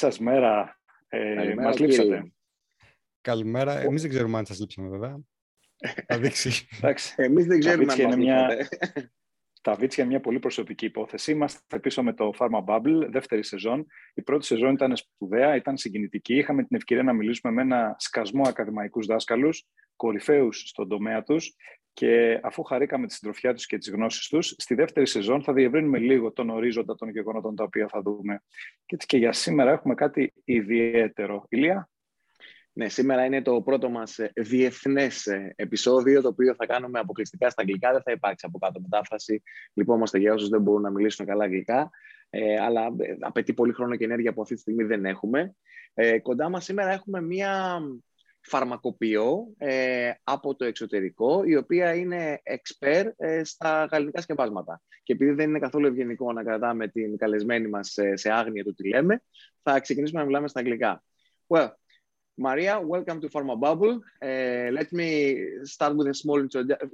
Καλή σας μέρα. Ε, μας λείψατε. Καλημέρα. Εμείς δεν ξέρουμε αν σας λείψαμε βέβαια. Θα δείξει. Εμείς δεν ξέρουμε αν είναι μια... Τα Βίτσια είναι μια πολύ προσωπική υπόθεση. Είμαστε πίσω με το Pharma Bubble, δεύτερη σεζόν. Η πρώτη σεζόν ήταν σπουδαία, ήταν συγκινητική. Είχαμε την ευκαιρία να μιλήσουμε με ένα σκασμό ακαδημαϊκούς δάσκαλους, κορυφαίους στον τομέα τους και αφού χαρήκαμε τη συντροφιά τους και τις γνώσεις τους, στη δεύτερη σεζόν θα διευρύνουμε λίγο τον ορίζοντα των γεγονότων τα οποία θα δούμε. Και έτσι και για σήμερα έχουμε κάτι ιδιαίτερο. Ηλία; Ναι, σήμερα είναι το πρώτο μας ε, διεθνές ε, επεισόδιο, το οποίο θα κάνουμε αποκλειστικά στα αγγλικά. Δεν θα υπάρξει από κάτω μετάφραση. Λοιπόν, για όσους δεν μπορούν να μιλήσουν καλά αγγλικά. Ε, αλλά ε, απαιτεί πολύ χρόνο και ενέργεια που αυτή τη στιγμή δεν έχουμε. Ε, κοντά μας σήμερα έχουμε μία φαρμακοποιό ε, από το εξωτερικό, η οποία είναι expert ε, στα γαλλικά σκευάσματα. Και επειδή δεν είναι καθόλου ευγενικό να κρατάμε την καλεσμένη μας σε, σε άγνοια του τι λέμε, θα ξεκινήσουμε να μιλάμε στα αγγλικά. Well, Maria, welcome to Pharma Bubble. Uh, let me start with a small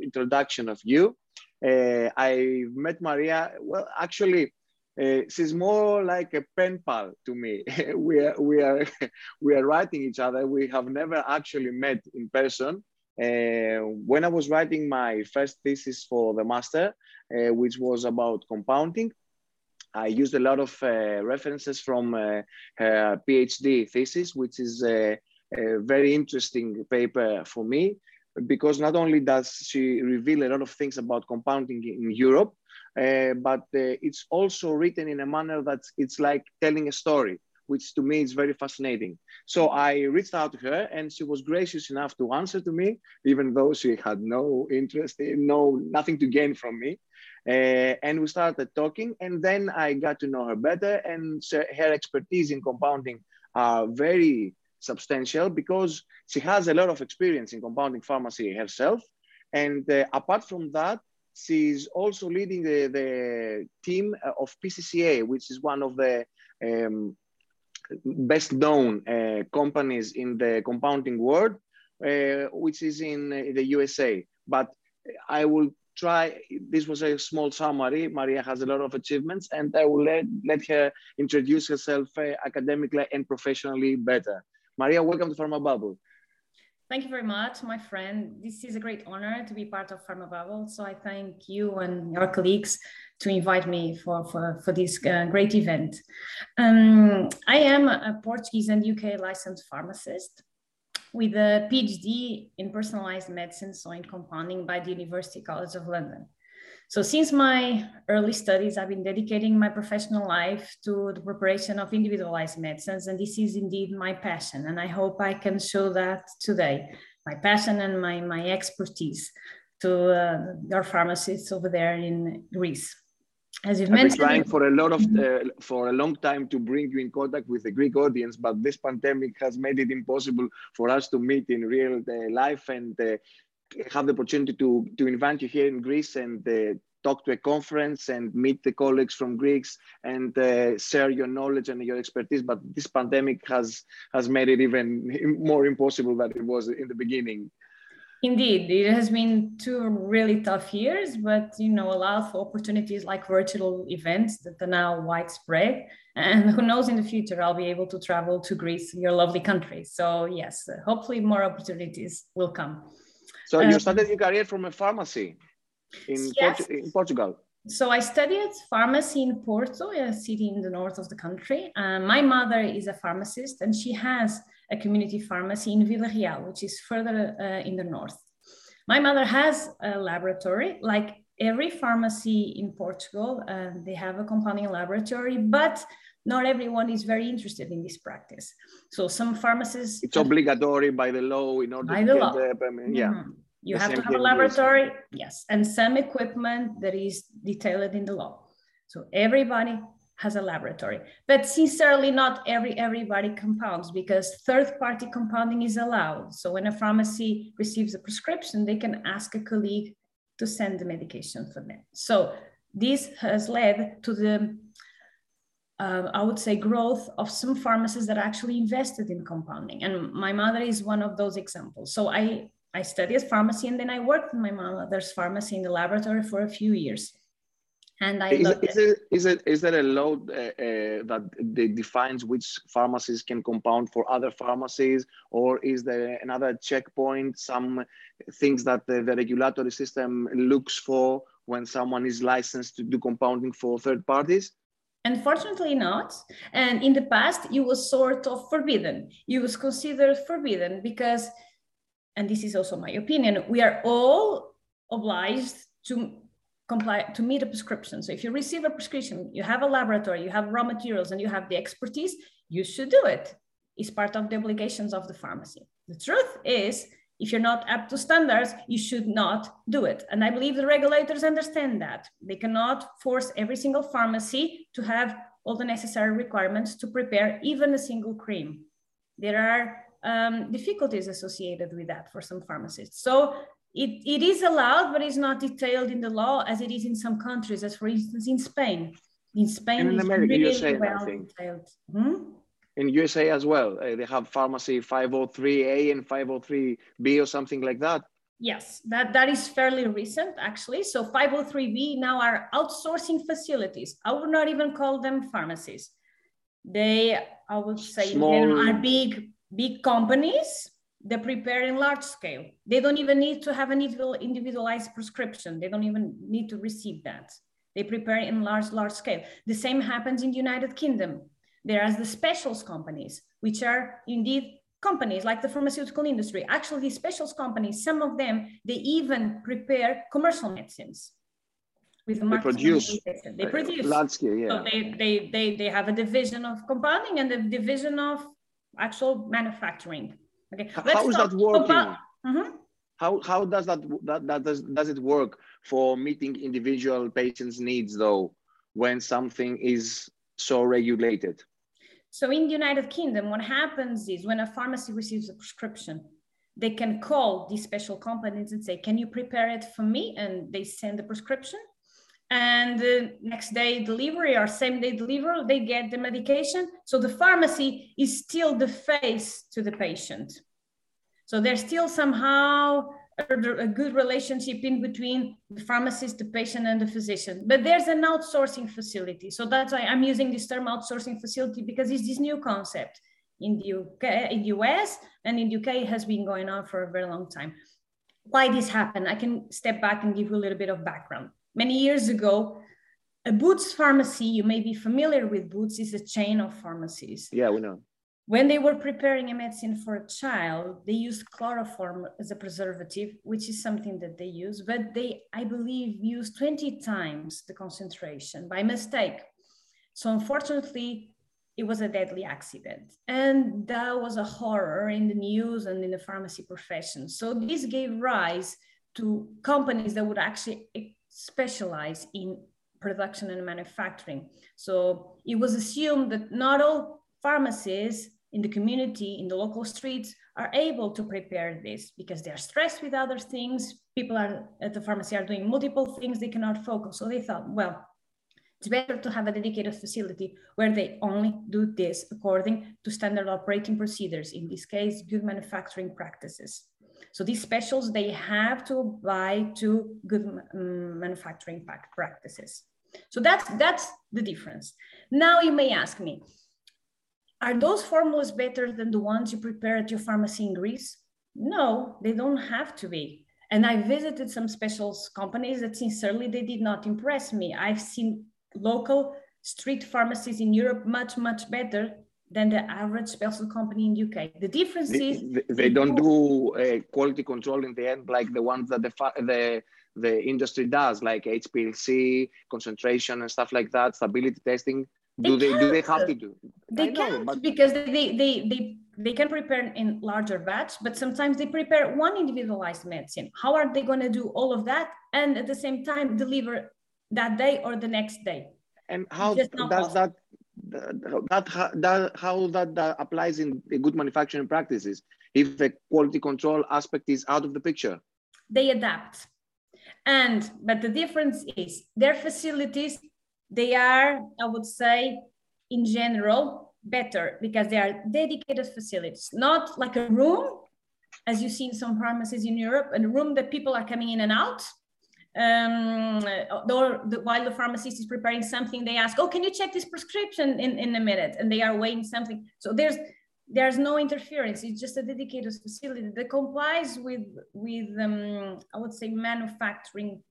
introduction of you. Uh, I met Maria, well, actually, Uh, she's more like a pen pal to me. we are we are we are writing each other. We have never actually met in person. Uh, when I was writing my first thesis for the master, uh, which was about compounding, I used a lot of references from her PhD thesis, which is a, a very interesting paper for me because not only does she reveal a lot of things about compounding in Europe, uh, but uh, it's also written in a manner that it's like telling a story, which to me is very fascinating. So I reached out to her and she was gracious enough to answer to me, even though she had no interest, in, no, nothing to gain from me. Uh, and we started talking and then I got to know her better and her expertise in compounding are very substantial because she has a lot of experience in compounding pharmacy herself. And uh, apart from that, she's also leading the, the team of PCCA, which is one of the um, best known uh, companies in the compounding world, uh, which is in, in the USA. But I will try, this was a small summary. Maria has a lot of achievements and I will let, let her introduce herself uh, academically and professionally better. Maria, welcome to Pharma Bubble. Thank you very much, my friend. This is a great honor to be part of Pharma Bubble. So I thank you and your colleagues to invite me for, for, for this uh, great event. Um, I am a Portuguese and UK licensed pharmacist with a PhD in personalized medicine, so in compounding by the University College of London. So since my early studies, I've been dedicating my professional life to the preparation of individualized medicines, and this is indeed my passion. And I hope I can show that today, my passion and my, my expertise to uh, your pharmacists over there in Greece. As you've I've mentioned, been trying for a lot of uh, for a long time to bring you in contact with the Greek audience, but this pandemic has made it impossible for us to meet in real uh, life and uh, have the opportunity to, to invite you here in Greece and uh, talk to a conference and meet the colleagues from Greeks and uh, share your knowledge and your expertise. But this pandemic has, has made it even more impossible than it was in the beginning. Indeed, it has been two really tough years, but you know, allowed for opportunities like virtual events that are now widespread. And who knows, in the future, I'll be able to travel to Greece, your lovely country. So yes, hopefully more opportunities will come. So um, you started your career from a pharmacy in, yes. Portu in Portugal. So I studied pharmacy in Porto, a city in the north of the country. Uh, my mother is a pharmacist, and she has a community pharmacy in Vila Real, which is further uh, in the north. My mother has a laboratory, like every pharmacy in Portugal. Uh, they have a compounding laboratory, but not everyone is very interested in this practice. So some pharmacists. It's obligatory by the law in order by to the law. the permit. Yeah. Mm-hmm. You the have to have a laboratory, yes, and some equipment that is detailed in the law. So everybody has a laboratory, but sincerely, not every everybody compounds because third-party compounding is allowed. So when a pharmacy receives a prescription, they can ask a colleague to send the medication for them. So this has led to the uh, I would say, growth of some pharmacies that actually invested in compounding. And my mother is one of those examples. So I, I studied pharmacy and then I worked in my mother's pharmacy in the laboratory for a few years. And I is, it. There, is, there, is there a law uh, uh, that defines which pharmacies can compound for other pharmacies, or is there another checkpoint, some things that the, the regulatory system looks for when someone is licensed to do compounding for third parties? Unfortunately not. And in the past, it was sort of forbidden. It was considered forbidden because, and this is also my opinion, we are all obliged to comply to meet a prescription. So if you receive a prescription, you have a laboratory, you have raw materials, and you have the expertise, you should do it. It's part of the obligations of the pharmacy. The truth is, if you're not up to standards, you should not do it. And I believe the regulators understand that. They cannot force every single pharmacy to have all the necessary requirements to prepare even a single cream. There are um, difficulties associated with that for some pharmacists. So it, it is allowed, but it's not detailed in the law as it is in some countries, as for instance in Spain. In Spain, in America, really well detailed. Hmm? In USA as well, uh, they have pharmacy 503A and 503B or something like that. Yes, that, that is fairly recent actually. So 503B now are outsourcing facilities. I would not even call them pharmacies. They, I would say, Small- are big, big companies they prepare in large scale. They don't even need to have an individual, individualized prescription. They don't even need to receive that. They prepare in large, large scale. The same happens in the United Kingdom. There are the specials companies, which are indeed companies like the pharmaceutical industry. Actually, these specials companies, some of them, they even prepare commercial medicines with the They produce. They uh, produce. large scale, yeah. So they, they, they, they have a division of compounding and a division of actual manufacturing. Okay. Let's How is that working? Mhm. How, how does that, that, that does, does it work for meeting individual patients' needs though, when something is so regulated? So in the United Kingdom, what happens is when a pharmacy receives a prescription, they can call these special companies and say, can you prepare it for me? And they send the prescription. And the next day delivery or same day delivery, they get the medication. So the pharmacy is still the face to the patient. So they're still somehow a, good relationship in between the pharmacist, the patient, and the physician. But there's an outsourcing facility. So that's why I'm using this term outsourcing facility because it's this new concept in the UK, in the US, and in the UK it has been going on for a very long time. Why this happened? I can step back and give you a little bit of background. Many years ago, a Boots pharmacy, you may be familiar with Boots, is a chain of pharmacies. Yeah, we know. When they were preparing a medicine for a child, they used chloroform as a preservative, which is something that they use, but they, I believe, used 20 times the concentration by mistake. So unfortunately, it was a deadly accident. And that was a horror in the news and in the pharmacy profession. So this gave rise to companies that would actually specialize in production and manufacturing. So it was assumed that not all pharmacies in the community, in the local streets, are able to prepare this because they are stressed with other things. People are at the pharmacy are doing multiple things, they cannot focus. So they thought, well, it's better to have a dedicated facility where they only do this according to standard operating procedures, in this case, good manufacturing practices. So these specials, they have to apply to good um, manufacturing practices. So that's, that's the difference. Now you may ask me, are those formulas better than the ones you prepare at your pharmacy in Greece? No, they don't have to be. And I visited some specials companies that sincerely they did not impress me. I've seen local street pharmacies in Europe much, much better than the average special company in UK. The difference They, is they- they don't do uh, quality control in the end like the ones that the, the, the industry does, like HPLC, concentration and stuff like that, stability testing. Do They they, do they have to do? they I can't but- because they, they, they, they can prepare in larger batch, but sometimes they prepare one individualized medicine. How are they going to do all of that and at the same time deliver that day or the next day? And how does that, that, that, how- that, how that, that applies in the good manufacturing practices if the quality control aspect is out of the picture? They adapt. And, but the difference is their facilities, they are, I would say, in general, better because they are dedicated facilities, not like a room, as you see in some pharmacies in Europe, a room that people are coming in and out, um, or the, while the pharmacist is preparing something, they ask, "Oh, can you check this prescription in, in a minute?" And they are weighing something. So there's there's no interference. It's just a dedicated facility that complies with with um, I would say manufacturing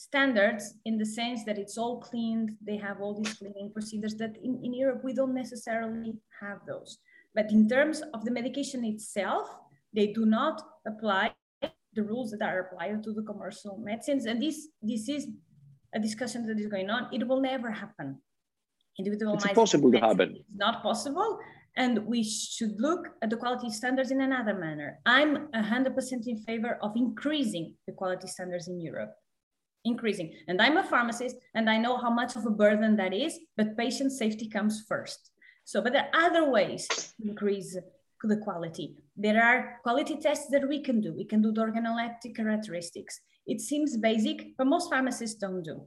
standards in the sense that it's all cleaned. They have all these cleaning procedures that in, in Europe we don't necessarily have those. But in terms of the medication itself, they do not apply the rules that are applied to the commercial medicines. And this, this is a discussion that is going on. It will never happen. Individual it's impossible to happen. It's not possible. And we should look at the quality standards in another manner. I'm 100% in favor of increasing the quality standards in Europe. Increasing. And I'm a pharmacist and I know how much of a burden that is, but patient safety comes first. So, but there are other ways to increase the quality. There are quality tests that we can do. We can do the organoleptic characteristics. It seems basic, but most pharmacists don't do.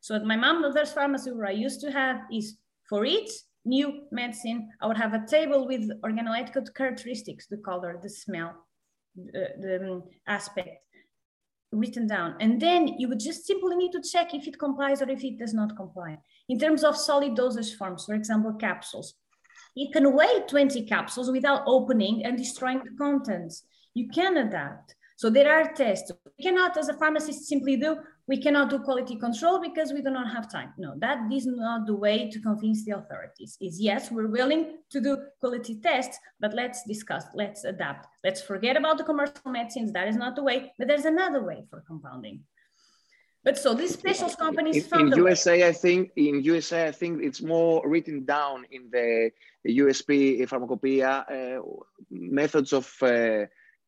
So at my mother's pharmacy where I used to have is for each new medicine, I would have a table with organoleptic characteristics, the color, the smell, the, the um, aspect written down. And then you would just simply need to check if it complies or if it does not comply. In terms of solid dosage forms, for example, capsules, you can weigh 20 capsules without opening and destroying the contents. You can adapt. So there are tests. We cannot, as a pharmacist, simply do, we cannot do quality control because we do not have time. No, that is not the way to convince the authorities. Is yes, we're willing to do quality tests, but let's discuss, let's adapt. Let's forget about the commercial medicines. That is not the way, but there's another way for compounding. But so these special companies in, in USA, way. I think in USA, I think it's more written down in the, the USP pharmacopoeia uh, methods of uh,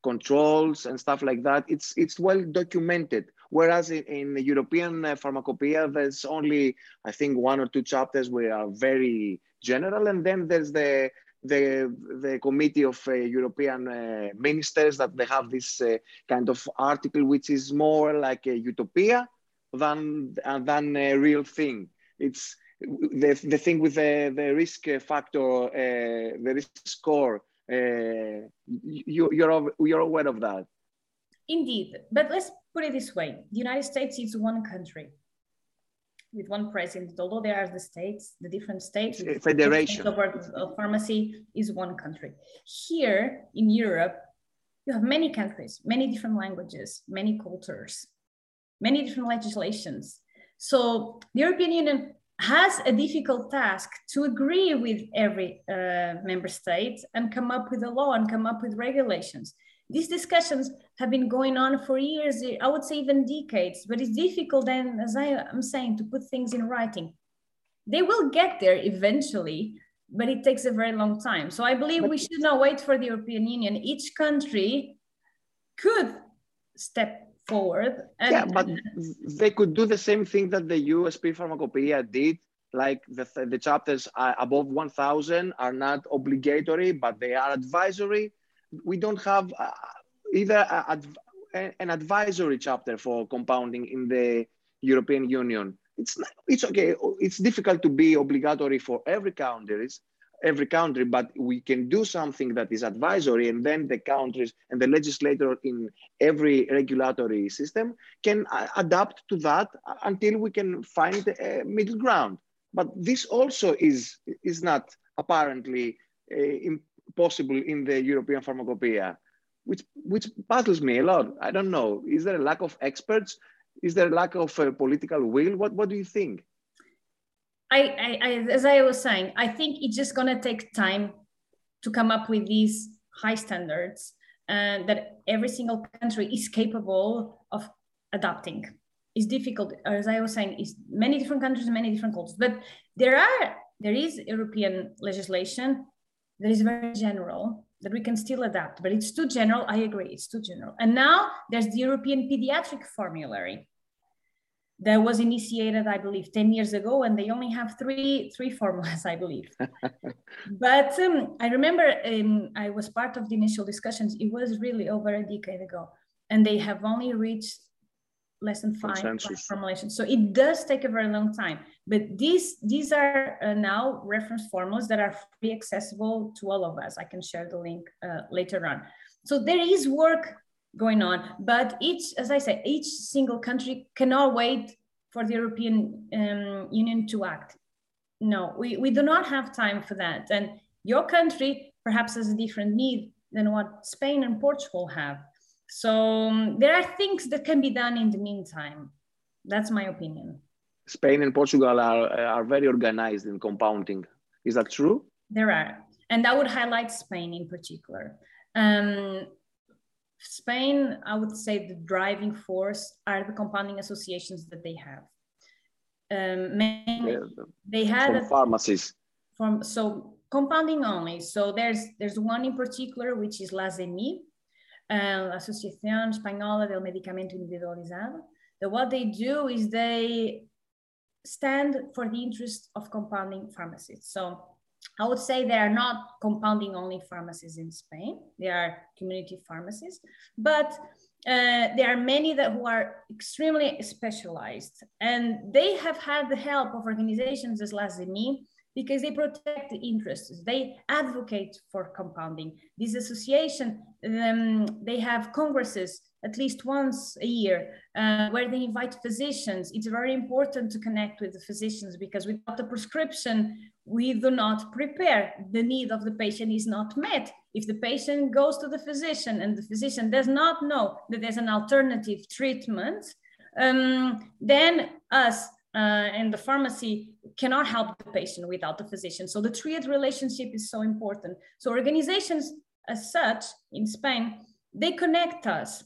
controls and stuff like that. It's it's well documented. Whereas in, in the European uh, pharmacopoeia, there's only I think one or two chapters where are very general, and then there's the the the committee of uh, European uh, ministers that they have this uh, kind of article which is more like a utopia than uh, than a real thing. It's the, the thing with the, the risk factor, uh, the risk score. Uh, you, you're you're aware of that. Indeed, but let's put it this way: the United States is one country with one president. Although there are the states, the different states, the federation of pharmacy is one country. Here in Europe, you have many countries, many different languages, many cultures many different legislations. So the European Union has a difficult task to agree with every uh, member state and come up with a law and come up with regulations. These discussions have been going on for years, I would say even decades, but it's difficult then, as I am saying, to put things in writing. They will get there eventually, but it takes a very long time. So I believe we should not wait for the European Union. Each country could step forward. And, yeah, but they could do the same thing that the USP Pharmacopoeia did. Like the, the chapters above 1,000 are not obligatory, but they are advisory. We don't have uh, either a, a, an advisory chapter for compounding in the European Union. It's, not, it's okay. It's difficult to be obligatory for every country every country, but we can do something that is advisory, and then the countries and the legislator in every regulatory system can adapt to that until we can find a middle ground. But this also is, is not apparently uh, impossible in the European pharmacopoeia, which, which puzzles me a lot. I don't know. Is there a lack of experts? Is there a lack of uh, political will? What, what do you think? I, I, as I was saying, I think it's just going to take time to come up with these high standards and uh, that every single country is capable of adapting. It's difficult, as I was saying, it's many different countries, and many different cultures, but there are there is European legislation that is very general that we can still adapt, but it's too general. I agree, it's too general. And now there's the European pediatric formulary that was initiated, I believe, 10 years ago, and they only have three three formulas, I believe. but um, I remember um, I was part of the initial discussions. It was really over a decade ago, and they have only reached less than five, formulations. So it does take a very long time. But these these are uh, now reference formulas that are free accessible to all of us. I can share the link uh, later on. So there is work going on. But each, as I say, each single country cannot wait for the European um, Union to act. No, we, we do not have time for that. And your country perhaps has a different need than what Spain and Portugal have. So um, there are things that can be done in the meantime. That's my opinion. Spain and Portugal are, are very organized in compounding. Is that true? There are. And I would highlight Spain in particular. Um, Spain, I would say the driving force are the compounding associations that they have. Um, yeah, they had from pharmacies. From so compounding only. So there's there's one in particular which is La uh, Asociación Española del Medicamento Individualizado. That what they do is they stand for the interest of compounding pharmacies. So I would say they are not compounding only pharmacies in Spain. They are community pharmacies, but uh, there are many that who are extremely specialized, and they have had the help of organizations as La Zemi because they protect the interests. They advocate for compounding. This association, um, they have congresses at least once a year uh, where they invite physicians. It's very important to connect with the physicians because without the prescription, we do not prepare. The need of the patient is not met. If the patient goes to the physician and the physician does not know that there's an alternative treatment, um, then us uh, and the pharmacy cannot help the patient without the physician. So the triad relationship is so important. So organizations as such in Spain, they connect us.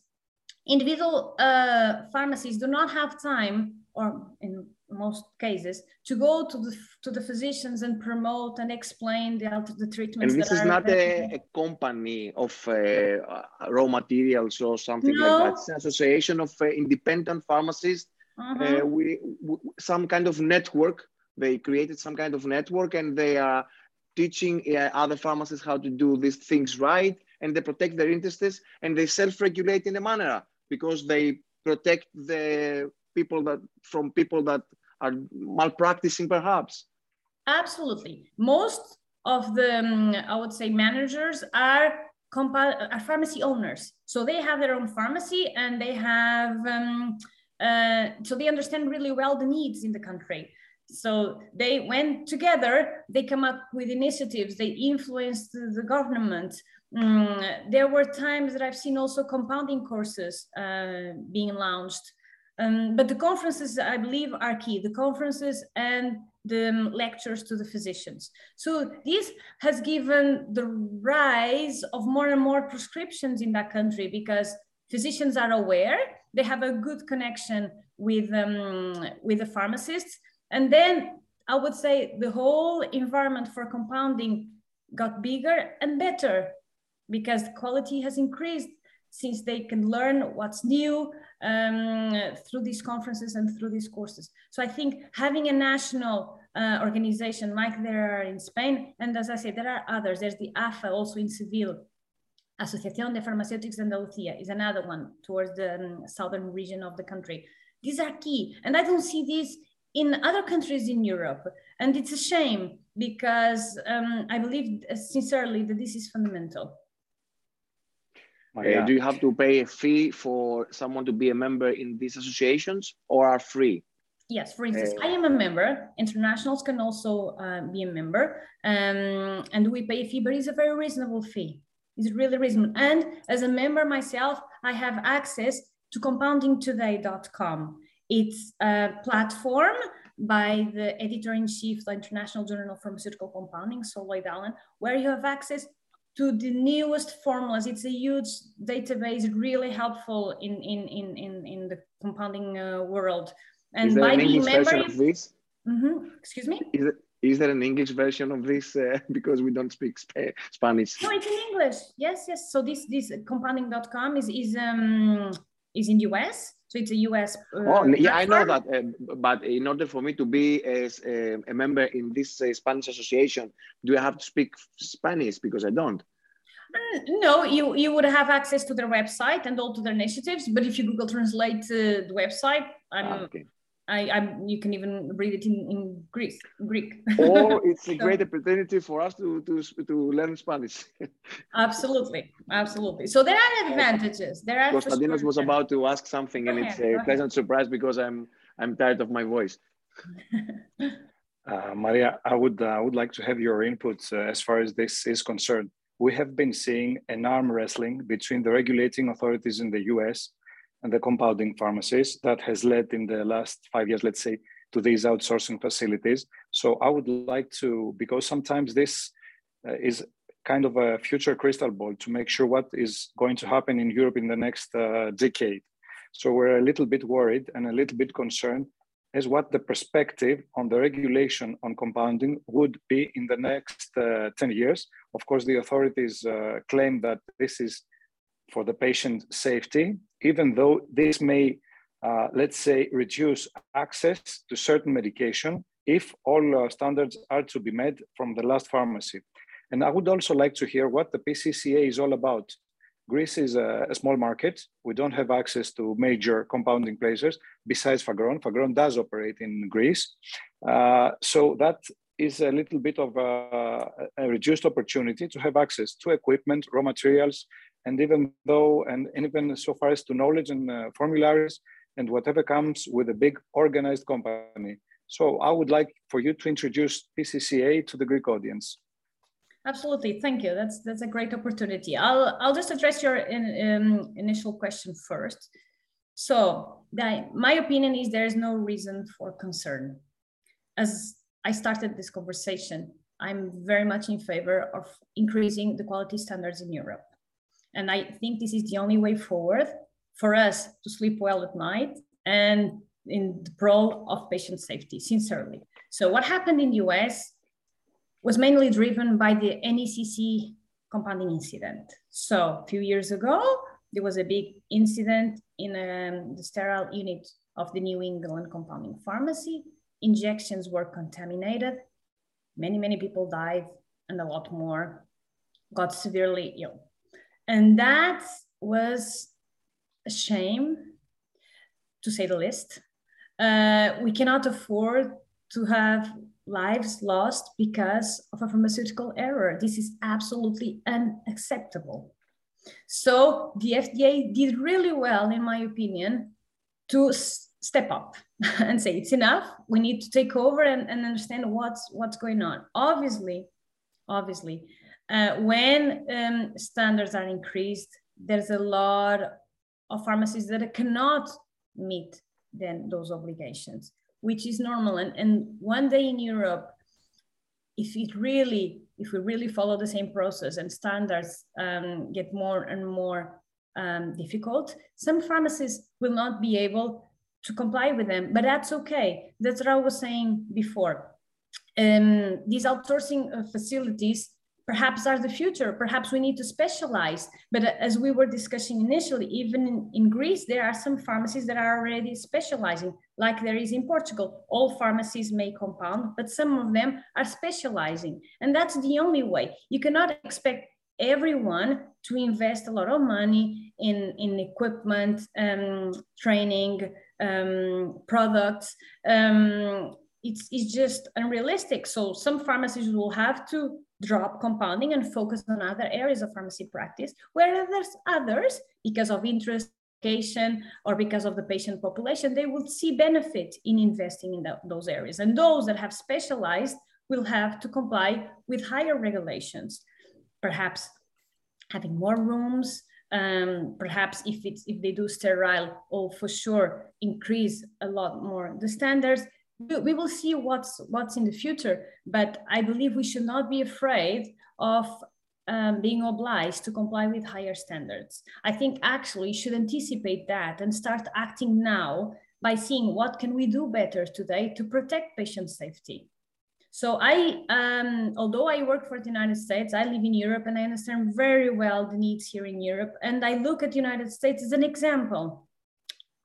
Individual uh, pharmacies do not have time, or in most cases, to go to the to the physicians and promote and explain the the treatments. And this is not a, a, company of uh, raw materials or something no. like that. It's an association of uh, independent pharmacists uh-huh. Uh, we, we, some kind of network. They created some kind of network, and they are teaching uh, other pharmacists how to do these things right, and they protect their interests, and they self-regulate in a manner because they protect the people that from people that are malpracticing, perhaps. Absolutely, most of the um, I would say managers are compa- are pharmacy owners, so they have their own pharmacy and they have. Um, uh, so they understand really well the needs in the country. So they went together, they come up with initiatives, they influenced the government. Mm, there were times that I've seen also compounding courses uh, being launched. Um, but the conferences, I believe, are key. The conferences and the um, lectures to the physicians. So this has given the rise of more and more prescriptions in that country because physicians are aware they have a good connection with um, with the pharmacists and then i would say the whole environment for compounding got bigger and better because quality has increased since they can learn what's new um, through these conferences and through these courses. So I think having a national uh, organization like there are in Spain, and as I said, there are others. There's the AFA also in Seville, Asociación de Farmacéuticos de Andalucía is another one towards the um, southern region of the country. These are key. And I don't see this in other countries in Europe. And it's a shame because um, I believe sincerely that this is fundamental. Uh, do you have to pay a fee for someone to be a member in these associations or are free? Yes, for instance, uh, I am a member. Internationals can also uh, be a member. Um, and we pay a fee, but it's a very reasonable fee. It's really reasonable. And as a member myself, I have access to compoundingtoday.com. It's a platform by the editor-in-chief of the International Journal of Pharmaceutical Compounding, Sol Allen, where you have access to the newest formulas. It's a huge database, really helpful in, in, in, in, in the compounding uh, world. And by being member, mm-hmm. excuse me? Is it, is there an English version of this? Uh, because we don't speak Sp Spanish. No, it's in English. Yes, yes. So this this compounding.com is is um is in the US. So it's a US. Uh, oh, yeah, I know that. Uh, but in order for me to be a, a member in this uh, Spanish association, do I have to speak Spanish? Because I don't. Mm, no, you, you would have access to their website and all to their initiatives. But if you Google Translate uh, the website, I'm, ah, okay. I, I, you can even read it in, in Greek. Greek. or it's a great opportunity for us to, to, to learn Spanish. absolutely, absolutely. So there are advantages. There are. Konstantinos sure was about to ask something, and it's a pleasant surprise because I'm I'm tired of my voice. uh, Maria, I would uh, I would like to have your input uh, as far as this is concerned. We have been seeing an arm wrestling between the regulating authorities in the U.S and the compounding pharmacies that has led in the last five years, let's say, to these outsourcing facilities. So I would like to, because sometimes this uh, is kind of a future crystal ball to make sure what is going to happen in Europe in the next uh, decade. So we're a little bit worried and a little bit concerned as what the perspective on the regulation on compounding would be in the next uh, 10 years. Of course, the authorities uh, claim that this is for the patient safety, even though this may, uh, let's say, reduce access to certain medication if all uh, standards are to be met from the last pharmacy. And I would also like to hear what the PCCA is all about. Greece is a, a, small market. We don't have access to major compounding places besides Fagron. Fagron does operate in Greece. Uh, so that is a little bit of a, a, reduced opportunity to have access to equipment, raw materials, and even though, and, even so far as to knowledge and uh, formularies and whatever comes with a big organized company. So I would like for you to introduce PCCA to the Greek audience. Absolutely, thank you. That's that's a great opportunity. I'll I'll just address your in, um, initial question first. So my opinion is there is no reason for concern. As I started this conversation, I'm very much in favor of increasing the quality standards in Europe. And I think this is the only way forward for us to sleep well at night and in the role of patient safety, sincerely. So what happened in the US was mainly driven by the NECC compounding incident. So a few years ago, there was a big incident in um, the sterile unit of the New England compounding pharmacy. Injections were contaminated. Many, many people died and a lot more got severely ill. And that was a shame, to say the least. Uh, we cannot afford to have lives lost because of a pharmaceutical error. This is absolutely unacceptable. So the FDA did really well, in my opinion, to step up and say it's enough. We need to take over and, and understand what's what's going on. Obviously, obviously, uh, when um, standards are increased, there's a lot of pharmacies that cannot meet then those obligations, which is normal. And, and one day in Europe, if it really, if we really follow the same process and standards um, get more and more um, difficult, some pharmacies will not be able to comply with them, but that's okay. That's what I was saying before. Um, these outsourcing uh, facilities perhaps are the future. Perhaps we need to specialize. But as we were discussing initially, even in, in, Greece, there are some pharmacies that are already specializing, like there is in Portugal. All pharmacies may compound, but some of them are specializing. And that's the only way. You cannot expect everyone to invest a lot of money in, in equipment, um, training, um, products. Um, it's, it's just unrealistic. So some pharmacies will have to drop compounding and focus on other areas of pharmacy practice, whereas there's others, because of interest or because of the patient population, they will see benefit in investing in the, those areas. And those that have specialized will have to comply with higher regulations, perhaps having more rooms, um, perhaps if it's if they do sterile, or oh, for sure increase a lot more the standards we will see what's what's in the future but i believe we should not be afraid of um, being obliged to comply with higher standards. I think actually you should anticipate that and start acting now by seeing what can we do better today to protect patient safety. So i um, although i work for the united states i live in europe and i understand very well the needs here in europe. And i look at the united states as an example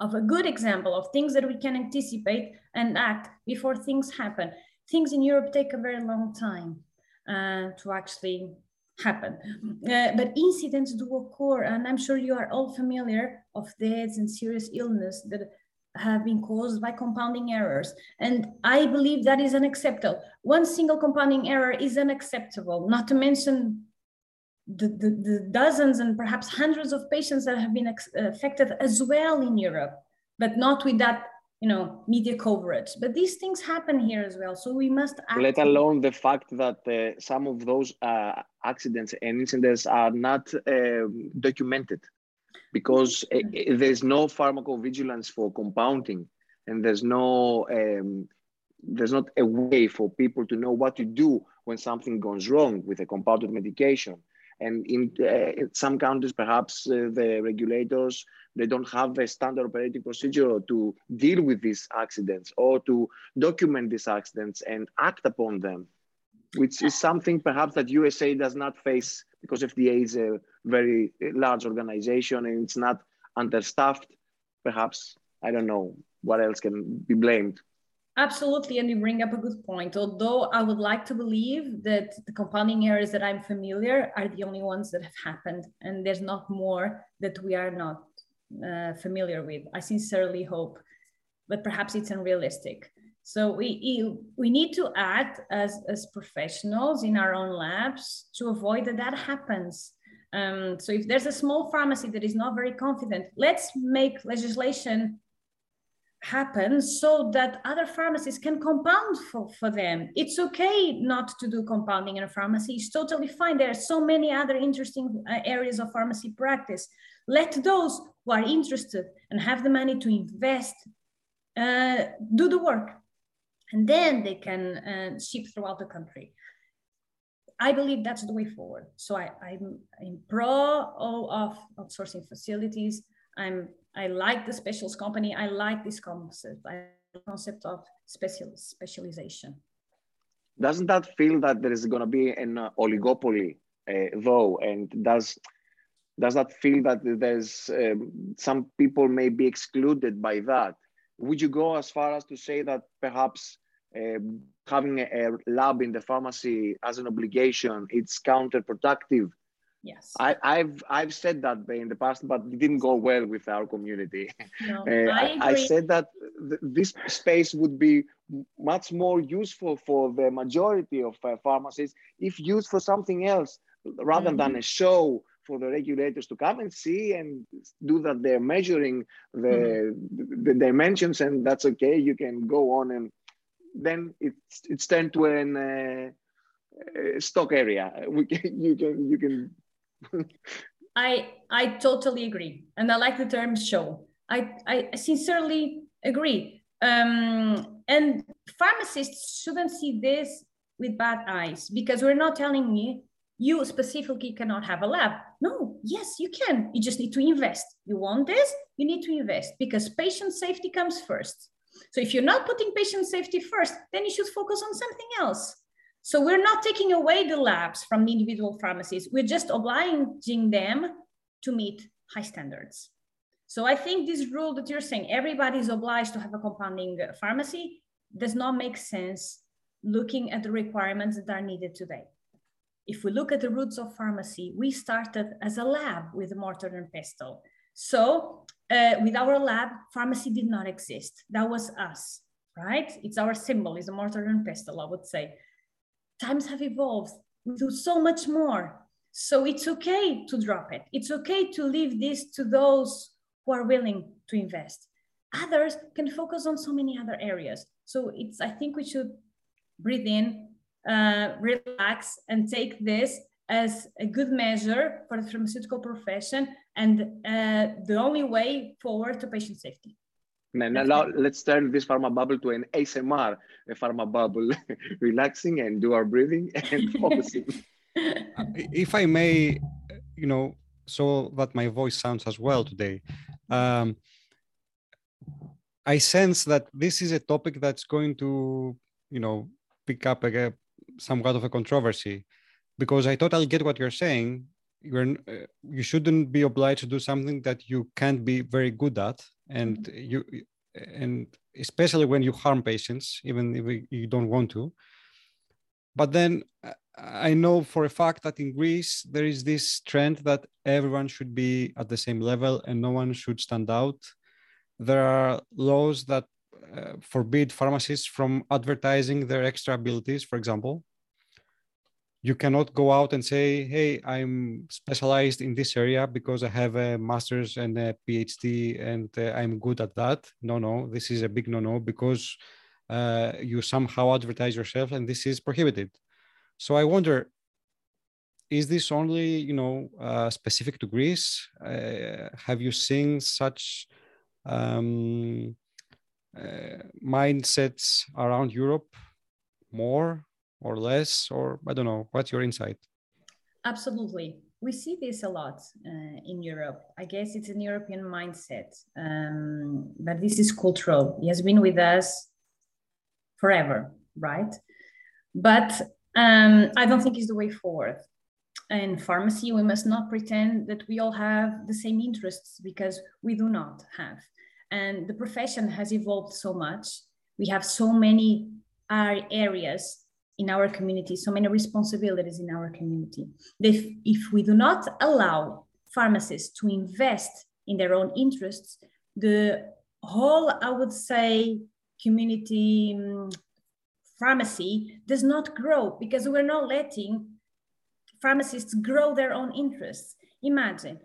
of a good example of things that we can anticipate and act before things happen. Things in Europe take a very long time uh, to actually happen. Uh, but incidents do occur, and I'm sure you are all familiar of deaths and serious illness that have been caused by compounding errors. And I believe that is unacceptable. One single compounding error is unacceptable, not to mention the, the, the dozens and perhaps hundreds of patients that have been affected as well in Europe, but not with that you know media coverage. But these things happen here as well so we must act let alone the fact that uh, some of those uh, accidents and incidents are not uh, documented because uh, uh, there's no pharmacovigilance for compounding and there's no um, there's not a way for people to know what to do when something goes wrong with a compounded medication and in, uh, in some countries, perhaps uh, the regulators, they don't have a standard operating procedure to deal with these accidents or to document these accidents and act upon them, which is something perhaps that USA does not face because FDA is a very large organization and it's not understaffed. Perhaps, I don't know what else can be blamed. Absolutely, and you bring up a good point. Although I would like to believe that the compounding errors that I'm familiar are the only ones that have happened, and there's not more that we are not uh, familiar with. I sincerely hope, but perhaps it's unrealistic. So we we need to act as as professionals in our own labs to avoid that that happens. Um, so if there's a small pharmacy that is not very confident, let's make legislation happen so that other pharmacies can compound for, for them. It's okay not to do compounding in a pharmacy. It's totally fine. There are so many other interesting uh, areas of pharmacy practice. Let those who are interested and have the money to invest uh, do the work. And then they can uh, ship throughout the country. I believe that's the way forward. So I, I'm, I'm pro of outsourcing facilities. I'm I like the specials company. I like this concept. I concept of special specialization. Doesn't that feel that there is going to be an uh, oligopoly uh, though, and does does that feel that there's um, some people may be excluded by that? Would you go as far as to say that perhaps uh, having a, a lab in the pharmacy as an obligation it's counterproductive Yes. I, have I've said that in the past, but it didn't go well with our community. No, uh, I, I, said that th this space would be much more useful for the majority of uh, pharmacies if used for something else rather mm -hmm. than mm-hmm. a show for the regulators to come and see and do that they're measuring the, mm -hmm. the dimensions and that's okay. You can go on and then it's it's turned to an uh, stock area. We can, you can you can I I totally agree, and I like the term show. I I sincerely agree. Um, and pharmacists shouldn't see this with bad eyes because we're not telling you you specifically cannot have a lab. No, yes, you can. You just need to invest. You want this, you need to invest because patient safety comes first. So if you're not putting patient safety first, then you should focus on something else. So we're not taking away the labs from the individual pharmacies. We're just obliging them to meet high standards. So I think this rule that you're saying, everybody is obliged to have a compounding pharmacy, does not make sense looking at the requirements that are needed today. If we look at the roots of pharmacy, we started as a lab with a mortar and pestle. So uh, with our lab, pharmacy did not exist. That was us, right? It's our symbol, is a mortar and pestle, I would say times have evolved. We do so much more. So it's okay to drop it. It's okay to leave this to those who are willing to invest. Others can focus on so many other areas. So it's, I think we should breathe in, uh, relax, and take this as a good measure for the pharmaceutical profession and uh, the only way forward to patient safety. And now let's turn this pharma bubble to an ASMR, a pharma bubble, relaxing and do our breathing and focusing. if I may, you know, so that my voice sounds as well today, um, I sense that this is a topic that's going to, you know, pick up a, somewhat of a controversy because I totally get what you're saying. You're, uh, you shouldn't be obliged to do something that you can't be very good at and mm-hmm. you and especially when you harm patients even if you don't want to but then i know for a fact that in greece there is this trend that everyone should be at the same level and no one should stand out there are laws that uh, forbid pharmacists from advertising their extra abilities, for example. You cannot go out and say, hey, I'm specialized in this area because I have a master's and a PhD and uh, I'm good at that. No, no, this is a big no no because uh, you somehow advertise yourself and this is prohibited. So I wonder, is this only you know uh, specific to Greece? Uh, have you seen such um, uh, mindsets around Europe more or less, or I don't know? What's your insight? Absolutely. We see this a lot uh, in Europe. I guess it's an European mindset, um, but this is cultural. It has been with us forever, right? But um, I don't think it's the way forward in pharmacy, we must not pretend that we all have the same interests because we do not have. And the profession has evolved so much. We have so many areas in our community, so many responsibilities in our community. If, if we do not allow pharmacists to invest in their own interests, the whole, I would say, community um, pharmacy does not grow because we're not letting pharmacists grow their own interests. Imagine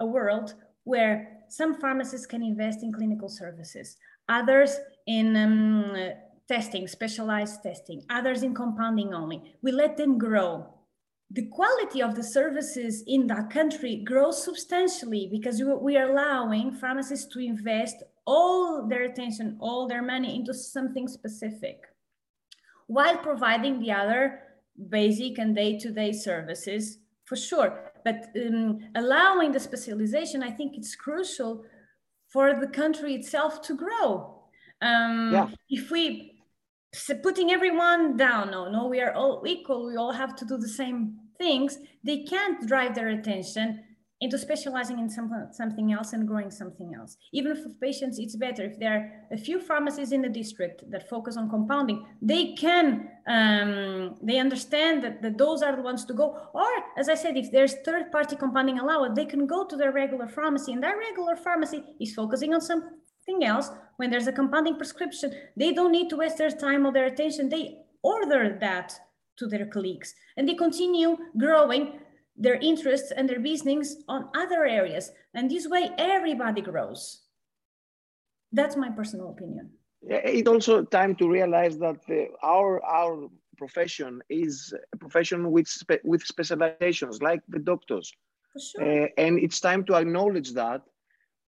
a world where some pharmacists can invest in clinical services, others in um, testing, specialized testing, others in compounding only. We let them grow. The quality of the services in that country grows substantially because we are allowing pharmacists to invest all their attention, all their money into something specific, while providing the other basic and day-to-day services for sure but um, allowing the specialization i think it's crucial for the country itself to grow um, yeah. if we putting everyone down. No no we are all equal. We all have to do the same things. They can't drive their attention into specializing in some, something else and growing something else. Even for patients, it's better. If there are a few pharmacies in the district that focus on compounding, they can, um, they understand that, that those are the ones to go. Or, as I said, if there's third party compounding allowed, they can go to their regular pharmacy. And their regular pharmacy is focusing on something else. When there's a compounding prescription, they don't need to waste their time or their attention. They order that to their colleagues and they continue growing their interests and their business on other areas. And this way, everybody grows. That's my personal opinion. It's also time to realize that the, our our profession is a profession with spe with specializations, like the doctors. Sure. Uh, and it's time to acknowledge that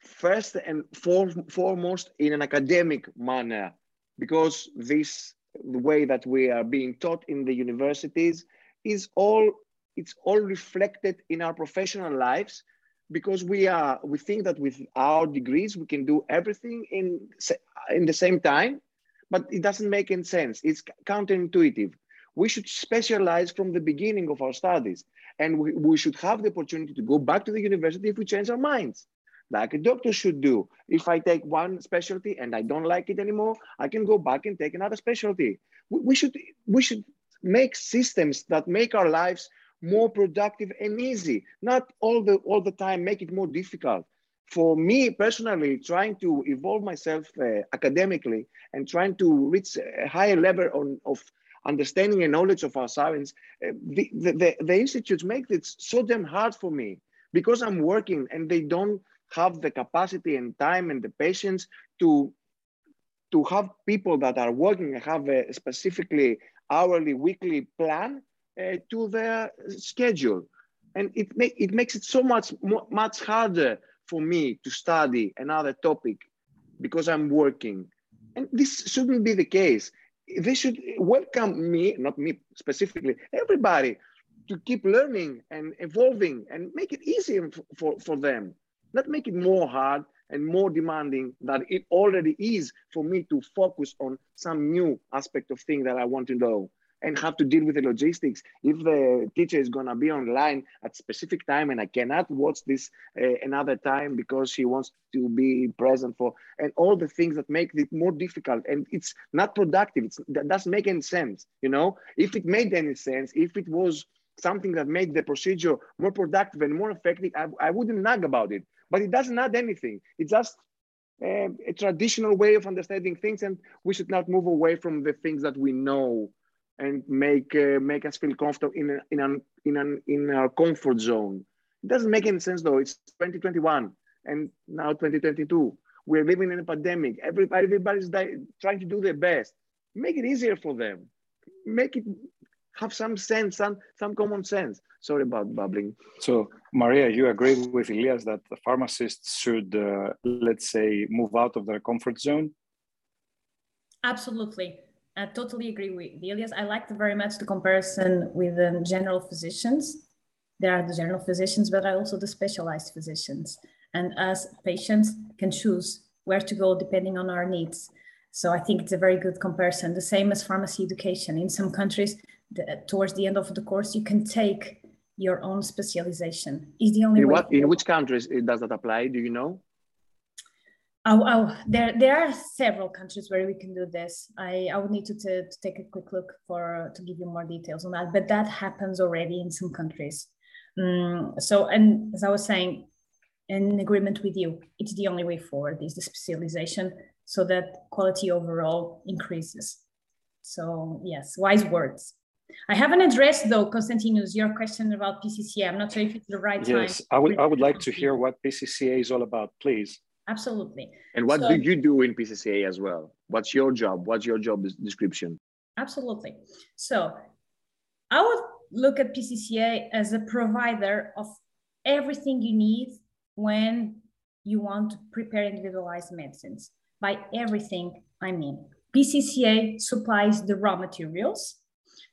first and for, foremost in an academic manner, because this the way that we are being taught in the universities is all it's all reflected in our professional lives because we are we think that with our degrees we can do everything in in the same time but it doesn't make any sense. It's counterintuitive. We should specialize from the beginning of our studies and we, we should have the opportunity to go back to the university if we change our minds like a doctor should do. If i take one specialty and i don't like it anymore i can go back and take another specialty. We, should we should make systems that make our lives more productive and easy, not all the, all the time make it more difficult. For me personally, trying to evolve myself uh, academically and trying to reach a higher level on, of understanding and knowledge of our science, uh, the, the, the, the institutes make it so damn hard for me because I'm working and they don't have the capacity and time and the patience to to have people that are working and have a specifically hourly, weekly plan uh, to their schedule. And it, make, it makes it so much, much harder for me to study another topic because I'm working. And this shouldn't be the case. They should welcome me, not me specifically, everybody to keep learning and evolving and make it easier for, for them, not make it more hard and more demanding than it already is for me to focus on some new aspect of thing that I want to know and have to deal with the logistics. If the teacher is going to be online at specific time and I cannot watch this uh, another time because she wants to be present for, and all the things that make it more difficult and it's not productive. It's, that doesn't make any sense. You know, if it made any sense, if it was something that made the procedure more productive and more effective, I, I wouldn't nag about it. But it doesn't add anything. It's just uh, a traditional way of understanding things, and we should not move away from the things that we know and make uh, make us feel comfortable in a, in an in an in our comfort zone. It doesn't make any sense though. It's 2021 and now 2022. We're living in a pandemic. Everybody, everybody's trying to do their best. Make it easier for them. Make it have some sense, some, some common sense. Sorry about bubbling. So, Maria, you agree with Elias that the pharmacists should, uh, let's say, move out of their comfort zone? Absolutely. I totally agree with Elias. I liked very much the comparison with the general physicians. There are the general physicians, but are also the specialized physicians. And as patients can choose where to go depending on our needs. So I think it's a very good comparison. The same as pharmacy education. In some countries, the, towards the end of the course, you can take your own specialization. Is the only in what in which countries does that apply? Do you know? Oh, oh, there there are several countries where we can do this. I, I would need to, to, to take a quick look for to give you more details on that, but that happens already in some countries. Um, so, and as I was saying, in agreement with you, it's the only way forward is the specialization so that quality overall increases. So yes, wise words. I haven't addressed though, Constantinos, your question about PCCA. I'm not sure if it's the right yes, time. Yes, I would, I would like to hear what PCCA is all about, please. Absolutely. And what so, do you do in PCCA as well? What's your job? What's your job description? Absolutely. So I would look at PCCA as a provider of everything you need when you want to prepare individualized medicines. By everything, I mean PCCA supplies the raw materials,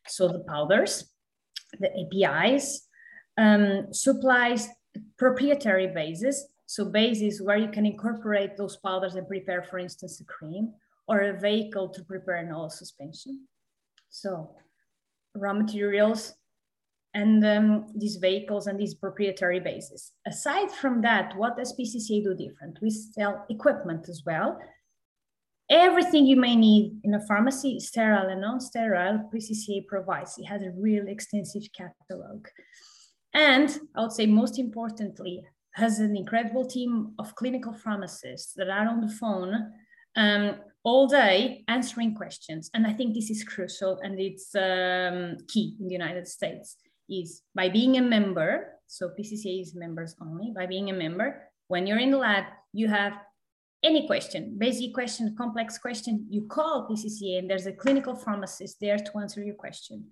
so the powders, the APIs, um, supplies proprietary bases, so bases where you can incorporate those powders and prepare, for instance, a cream or a vehicle to prepare an oil suspension. So raw materials, and um, these vehicles and these proprietary bases. Aside from that, what does PCCA do different? We sell equipment as well. Everything you may need in a pharmacy, sterile and non-sterile, PCCA provides. It has a really extensive catalog. And I would say most importantly, has an incredible team of clinical pharmacists that are on the phone um, all day answering questions. And I think this is crucial and it's um, key in the United States is by being a member, so PCCA is members only, by being a member, when you're in the lab, you have any question, basic question, complex question, you call PCCA and there's a clinical pharmacist there to answer your question.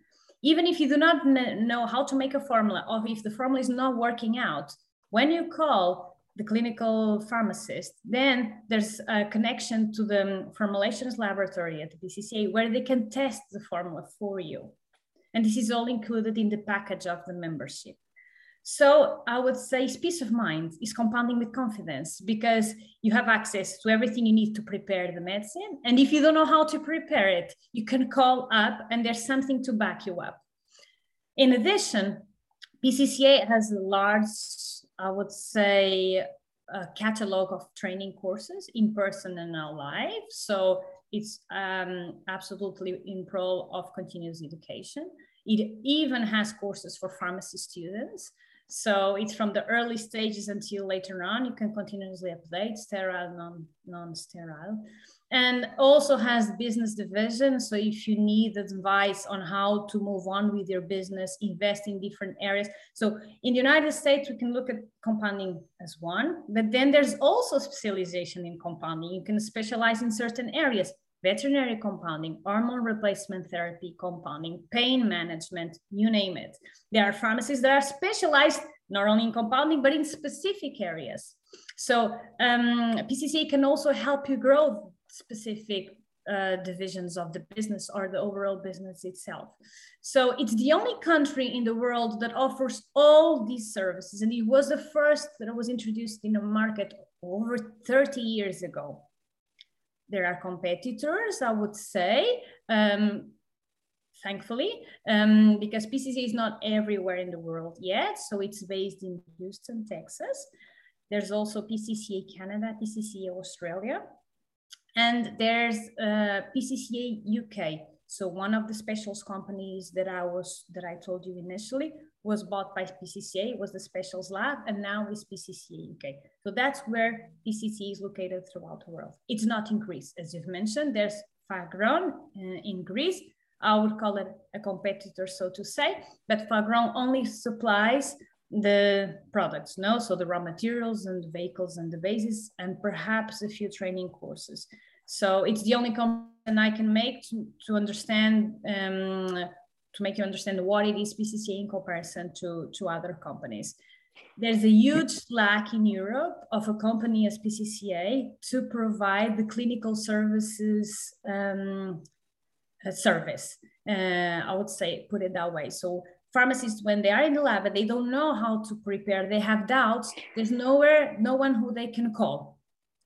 Even if you do not know how to make a formula or if the formula is not working out, when you call the clinical pharmacist, then there's a connection to the um, formulations laboratory at the PCCA where they can test the formula for you. And this is all included in the package of the membership. So I would say peace of mind is compounding with confidence because you have access to everything you need to prepare the medicine. And if you don't know how to prepare it, you can call up and there's something to back you up. In addition, PCCA has a large, I would say, catalog of training courses in person and now live. So it's um, absolutely in pro of continuous education. It even has courses for pharmacy students. So it's from the early stages until later on. You can continuously update sterile, non, non-sterile. And also has business division. So if you need advice on how to move on with your business invest in different areas. So in the united states we can look at compounding as one but then there's also specialization in compounding. You can specialize in certain areas veterinary compounding hormone replacement therapy compounding pain management you name it there are pharmacies that are specialized not only in compounding but in specific areas so um, PCCA can also help you grow specific uh, divisions of the business or the overall business itself. So it's the only country in the world that offers all these services. And it was the first that was introduced in the market over 30 years ago. There are competitors, I would say, um, thankfully, um, because PCC is not everywhere in the world yet. So it's based in Houston, Texas. There's also PCCA Canada, PCCA Australia, and there's uh, PCCA UK. So one of the specials companies that I was that I told you initially was bought by PCCA, was the specials lab, and now is PCCA UK. So that's where PCCA is located throughout the world. It's not in Greece, as you've mentioned. There's Fagron uh, in Greece. I would call it a competitor, so to say, but Fagron only supplies the products, no? So the raw materials and the vehicles and the bases, and perhaps a few training courses. So it's the only comparison I can make to, to understand, um, to make you understand what it is PCCA in comparison to, to other companies. There's a huge lack in Europe of a company as PCCA to provide the clinical services um, service. Uh, I would say, put it that way. So pharmacists when they are in the lab and they don't know how to prepare they have doubts there's nowhere no one who they can call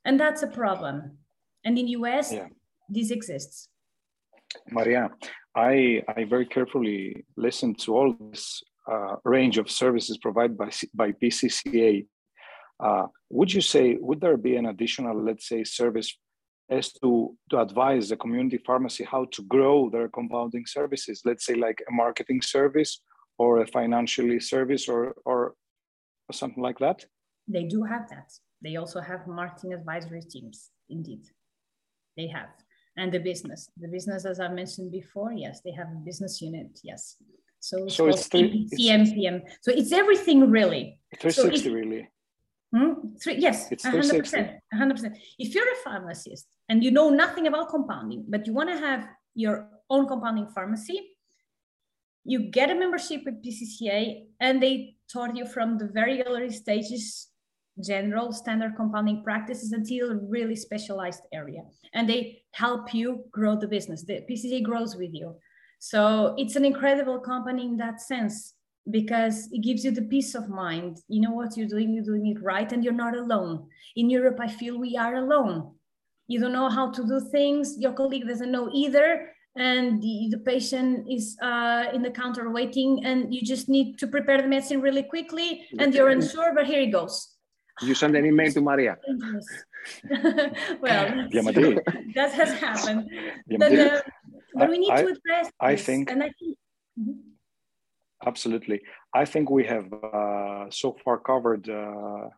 and that's a problem and in us yeah. this exists maria i i very carefully listened to all this uh, range of services provided by by pcca uh, would you say would there be an additional let's say service as to to advise the community pharmacy how to grow their compounding services let's say like a marketing service or a financially service or, or something like that? They do have that. They also have marketing advisory teams, indeed. They have. And the business. The business, as I mentioned before, yes, they have a business unit, yes. So, so it's three, CMPM. So it's everything really. 360 so really. Hmm? Three, yes, it's 100%, 100%. If you're a pharmacist and you know nothing about compounding, but you want to have your own compounding pharmacy, you get a membership with PCCA and they taught you from the very early stages general standard compounding practices until really specialized area. And they help you grow the business. The pcca grows with you. So it's an incredible company in that sense because it gives you the peace of mind. You know what you're doing? You're doing it right and you're not alone. In europe i feel we are alone. You don't know how to do things. Your colleague doesn't know either. And the, the patient is uh, in the counter waiting and you just need to prepare the medicine really quickly and you're unsure but here it goes you send an email to maria. Well that has happened. But, uh, but we need I, to address i think, and I think mm-hmm. absolutely. I think we have uh, so far covered uh,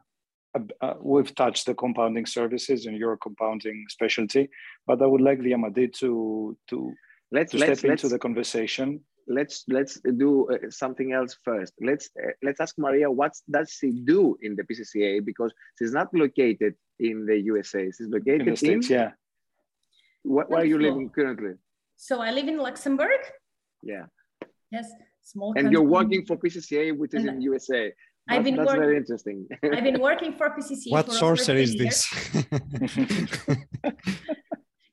uh, we've touched the compounding services and your compounding specialty, but I would like Diamandi to to, let's, to let's, step let's, into the conversation. Let's let's do uh, something else first. Let's uh, let's ask Maria what does she do in the PCCA because she's not located in the USA. She's located in the States. In, yeah. Where, where are you living currently? So I live in Luxembourg. Yeah. Yes, small. And country. you're working for PCCA, which is and in USA. That's, I've been that's work- very interesting. I've been working for PCC. What for sorcery is this?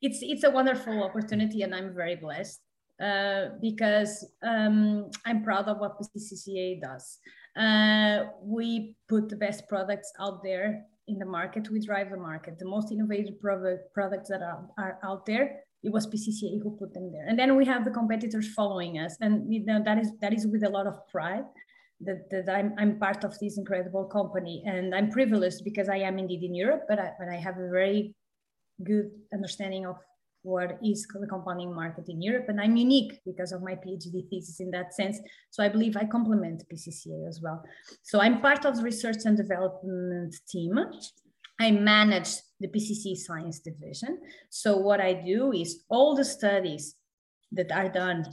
it's it's a wonderful opportunity, and I'm very blessed uh, because um, I'm proud of what PCCA does. Uh, we put the best products out there in the market. We drive the market. The most innovative product, products that are, are out there it was PCCA who put them there. And then we have the competitors following us. And you know, that is that is with a lot of pride that, that I'm, I'm part of this incredible company and I'm privileged because I am indeed in Europe, but I, but I have a very good understanding of what is the compounding market in Europe. And I'm unique because of my PhD thesis in that sense. So I believe I complement PCCA as well. So I'm part of the research and development team. I manage the PCC science division. So what I do is all the studies that are done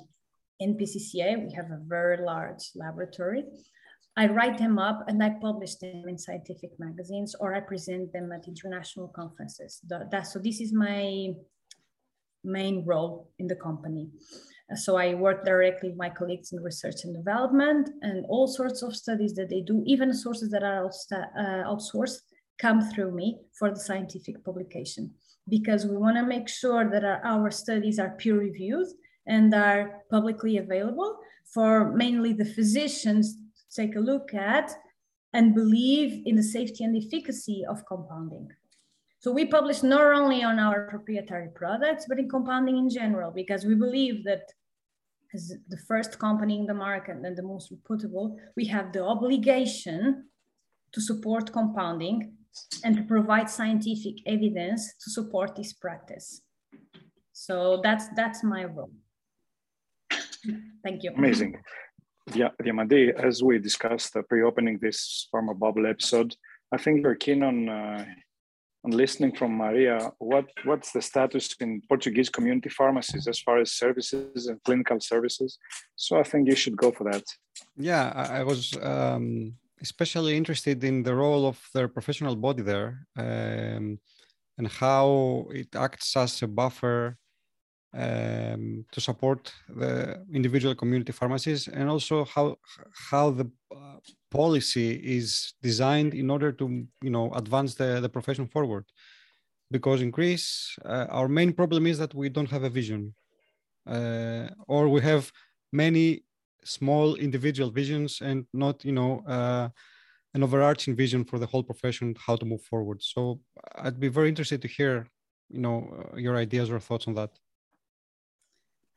in PCCA, we have a very large laboratory. I write them up and I publish them in scientific magazines or I present them at international conferences. That, so this is my main role in the company. So I work directly with my colleagues in research and development and all sorts of studies that they do, even sources that are uh, outsourced come through me for the scientific publication because we want to make sure that our, our studies are peer reviewed and are publicly available for mainly the physicians to take a look at and believe in the safety and efficacy of compounding. So we publish not only on our proprietary products, but in compounding in general, because we believe that as the first company in the market and the most reputable, we have the obligation to support compounding and to provide scientific evidence to support this practice. So that's that's my role. Thank you. Amazing. Yeah, Diamandi, as we discussed uh, pre-opening this Pharma Bubble episode, I think you're keen on uh, on listening from Maria. What what's the status in Portuguese community pharmacies as far as services and clinical services? So I think you should go for that. Yeah, I, was um, especially interested in the role of their professional body there um, and how it acts as a buffer um, to support the individual community pharmacies and also how how the uh, policy is designed in order to you know advance the, the profession forward. Because in greece uh, our main problem is that we don't have a vision. Uh, or we have many small individual visions and not you know uh, an overarching vision for the whole profession how to move forward. So i'd be very interested to hear you know uh, your ideas or thoughts on that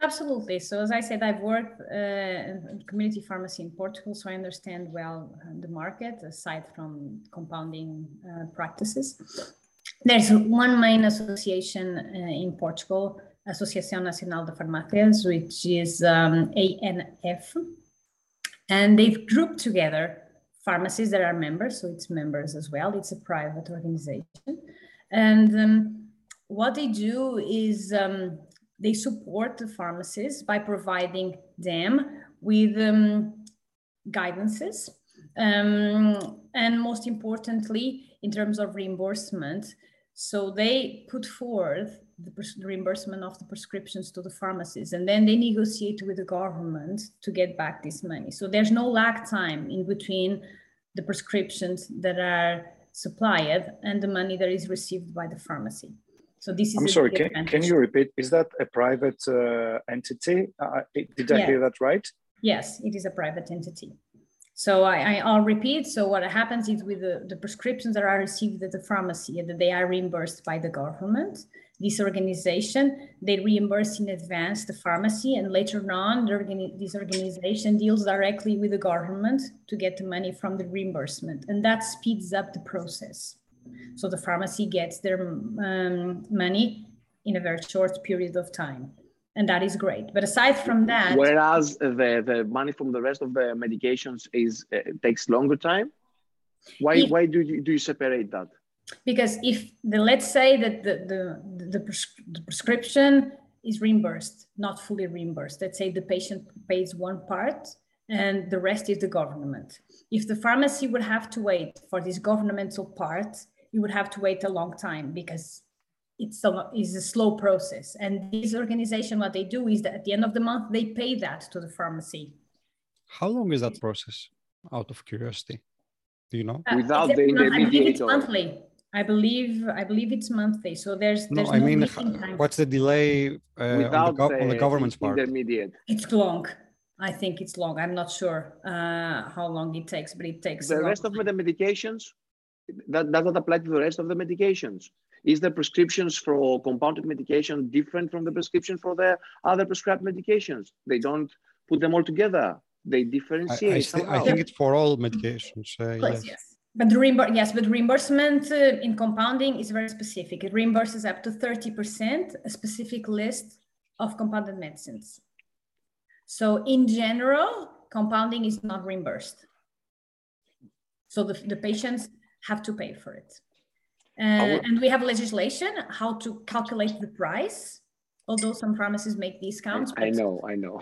Absolutely. So as I said, I've worked uh, in community pharmacy in Portugal, so I understand well uh, the market aside from compounding uh, practices. There's one main association uh, in Portugal, Associação Nacional de Farmácias, which is um, ANF, and they've grouped together pharmacies that are members, so it's members as well. It's a private organization, and um, what they do is um, they support the pharmacists by providing them with um, guidances. Um, and most importantly in terms of reimbursement. So they put forth the, the reimbursement of the prescriptions to the pharmacies and then they negotiate with the government to get back this money. So there's no lag time in between the prescriptions that are supplied and the money that is received by the pharmacy so this is. I'm sorry. Can, can you repeat? Is that a private uh, entity? Uh, did I yeah. hear that right? Yes, it is a private entity. So I, will repeat. So what happens is with the, the prescriptions that are received at the pharmacy, that they are reimbursed by the government. This organization, they reimburse in advance the pharmacy, and later on, the organi- this organization deals directly with the government to get the money from the reimbursement, and that speeds up the process. So the pharmacy gets their um, money in a very short period of time. And that is great. But aside from that, whereas the, the money from the rest of the medications is uh, takes longer time, why if, why do you, do you separate that? Because if the let's say that the the, the, pres- the prescription is reimbursed, not fully reimbursed. Let's say the patient pays one part and the rest is the government. If the pharmacy would have to wait for this governmental part, you would have to wait a long time because it's a, it's a slow process. And this organization, what they do is that at the end of the month, they pay that to the pharmacy. How long is that process? Out of curiosity, do you know? Uh, Without the intermediator. I believe it's monthly. I believe I believe it's monthly. So there's, there's no. I mean, what's the delay uh, Without on, the, the, on the government's part? Intermediate. It's long. I think it's long. I'm not sure uh, how long it takes, but it takes. The rest of the medications that does not apply to the rest of the medications. Is the prescriptions for compounded medication different from the prescription for the other prescribed medications? They don't put them all together. They differentiate. I, I, I think it's for all medications. Uh, yes. yes. But the reimbur- yes, but reimbursement uh, in compounding is very specific. It reimburses up to 30% a specific list of compounded medicines. So in general, compounding is not reimbursed. So the, the patients have to pay for it. Uh, and we have legislation how to calculate the price, although some pharmacies make discounts. I, I know, I know.